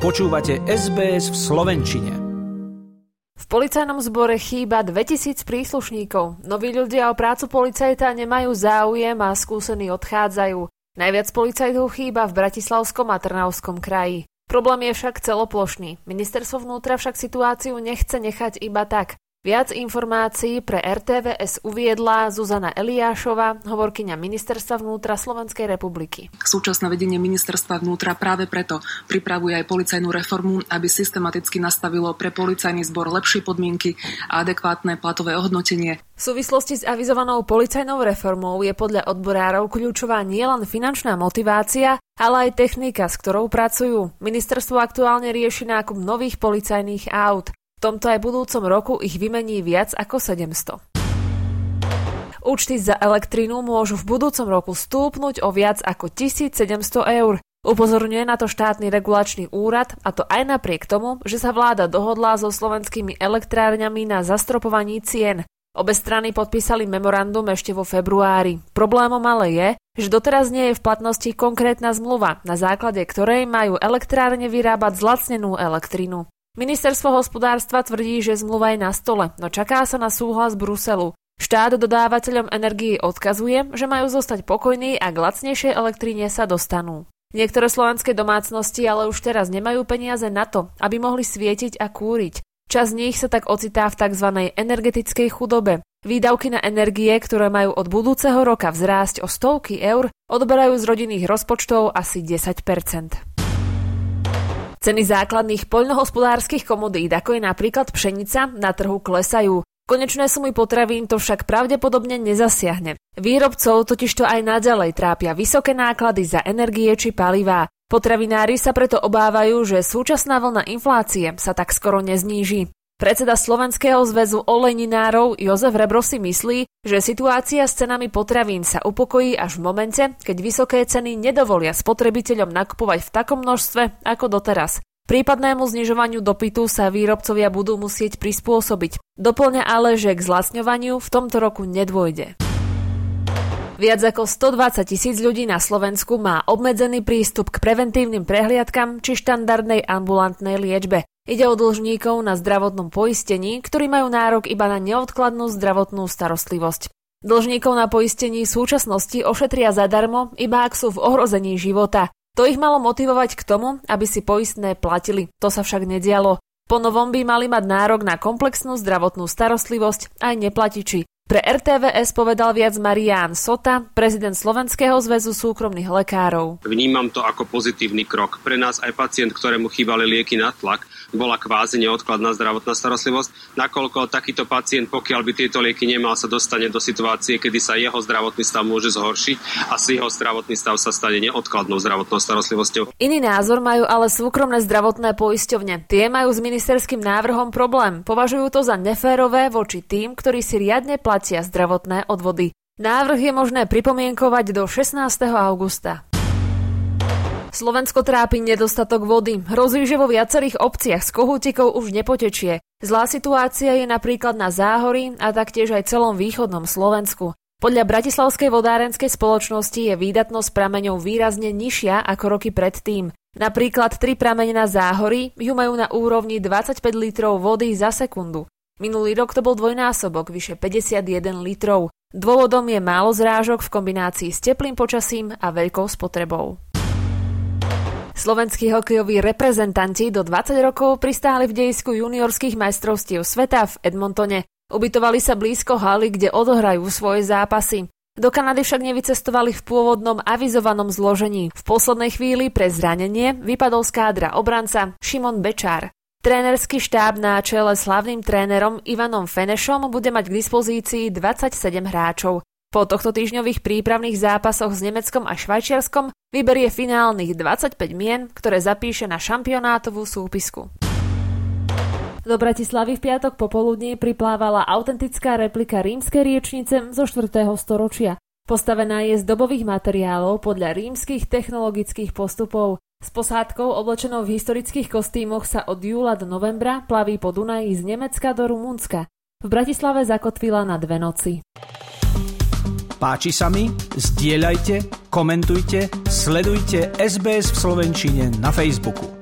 Počúvate SBS v Slovenčine. V policajnom zbore chýba 2000 príslušníkov. Noví ľudia o prácu policajta nemajú záujem a skúsení odchádzajú. Najviac policajtov chýba v Bratislavskom a Trnavskom kraji. Problém je však celoplošný. Ministerstvo vnútra však situáciu nechce nechať iba tak. Viac informácií pre RTVS uviedla Zuzana Eliášova, hovorkyňa Ministerstva vnútra Slovenskej republiky. Súčasné vedenie Ministerstva vnútra práve preto pripravuje aj policajnú reformu, aby systematicky nastavilo pre policajný zbor lepšie podmienky a adekvátne platové ohodnotenie. V súvislosti s avizovanou policajnou reformou je podľa odborárov kľúčová nielen finančná motivácia, ale aj technika, s ktorou pracujú. Ministerstvo aktuálne rieši nákup nových policajných aut. Tomto aj budúcom roku ich vymení viac ako 700. Účty za elektrínu môžu v budúcom roku stúpnuť o viac ako 1700 eur. Upozorňuje na to štátny regulačný úrad a to aj napriek tomu, že sa vláda dohodla so slovenskými elektrárňami na zastropovaní cien. Obe strany podpísali memorandum ešte vo februári. Problémom ale je, že doteraz nie je v platnosti konkrétna zmluva, na základe ktorej majú elektrárne vyrábať zlacnenú elektrinu. Ministerstvo hospodárstva tvrdí, že zmluva je na stole, no čaká sa na súhlas Bruselu. Štát dodávateľom energii odkazuje, že majú zostať pokojní a k lacnejšej elektríne sa dostanú. Niektoré slovenské domácnosti ale už teraz nemajú peniaze na to, aby mohli svietiť a kúriť. Čas z nich sa tak ocitá v tzv. energetickej chudobe. Výdavky na energie, ktoré majú od budúceho roka vzrásť o stovky eur, odberajú z rodinných rozpočtov asi 10 Ceny základných poľnohospodárskych komodít, ako je napríklad pšenica, na trhu klesajú. Konečné sumy potravín to však pravdepodobne nezasiahne. Výrobcov totižto aj naďalej trápia vysoké náklady za energie či palivá. Potravinári sa preto obávajú, že súčasná vlna inflácie sa tak skoro nezníži. Predseda Slovenského zväzu olejninárov Jozef Rebro si myslí, že situácia s cenami potravín sa upokojí až v momente, keď vysoké ceny nedovolia spotrebiteľom nakupovať v takom množstve ako doteraz. Prípadnému znižovaniu dopytu sa výrobcovia budú musieť prispôsobiť. Doplňa ale, že k zlacňovaniu v tomto roku nedôjde. Viac ako 120 tisíc ľudí na Slovensku má obmedzený prístup k preventívnym prehliadkam či štandardnej ambulantnej liečbe. Ide o dlžníkov na zdravotnom poistení, ktorí majú nárok iba na neodkladnú zdravotnú starostlivosť. Dlžníkov na poistení v súčasnosti ošetria zadarmo, iba ak sú v ohrození života. To ich malo motivovať k tomu, aby si poistné platili. To sa však nedialo. Po novom by mali mať nárok na komplexnú zdravotnú starostlivosť aj neplatiči. Pre RTVS povedal viac Marián Sota, prezident Slovenského zväzu súkromných lekárov. Vnímam to ako pozitívny krok. Pre nás aj pacient, ktorému chýbali lieky na tlak, bola kvázi neodkladná zdravotná starostlivosť, nakoľko takýto pacient, pokiaľ by tieto lieky nemal, sa dostane do situácie, kedy sa jeho zdravotný stav môže zhoršiť a si jeho zdravotný stav sa stane neodkladnou zdravotnou starostlivosťou. Iný názor majú ale súkromné zdravotné poisťovne. Tie majú s ministerským návrhom problém. Považujú to za neférové voči tým, ktorí si riadne platia platia zdravotné odvody. Návrh je možné pripomienkovať do 16. augusta. Slovensko trápi nedostatok vody. Hrozí, že vo viacerých obciach z kohútikov už nepotečie. Zlá situácia je napríklad na Záhorí a taktiež aj celom východnom Slovensku. Podľa Bratislavskej vodárenskej spoločnosti je výdatnosť prameňov výrazne nižšia ako roky predtým. Napríklad tri pramene na Záhorí ju majú na úrovni 25 litrov vody za sekundu. Minulý rok to bol dvojnásobok, vyše 51 litrov. Dôvodom je málo zrážok v kombinácii s teplým počasím a veľkou spotrebou. Slovenskí hokejoví reprezentanti do 20 rokov pristáli v dejisku juniorských majstrovstiev sveta v Edmontone. Ubytovali sa blízko haly, kde odohrajú svoje zápasy. Do Kanady však nevycestovali v pôvodnom avizovanom zložení. V poslednej chvíli pre zranenie vypadol z kádra obranca Šimon Bečár. Trénerský štáb na čele slavným trénerom Ivanom Fenešom bude mať k dispozícii 27 hráčov. Po tohto týždňových prípravných zápasoch s Nemeckom a Švajčiarskom vyberie finálnych 25 mien, ktoré zapíše na šampionátovú súpisku. Do Bratislavy v piatok popoludní priplávala autentická replika rímskej riečnice zo 4. storočia. Postavená je z dobových materiálov podľa rímskych technologických postupov. S posádkou oblečenou v historických kostýmoch sa od júla do novembra plaví po Dunaji z Nemecka do Rumunska. V Bratislave zakotvila na dve noci. Páči sa mi? Zdieľajte, komentujte, sledujte SBS v Slovenčine na Facebooku.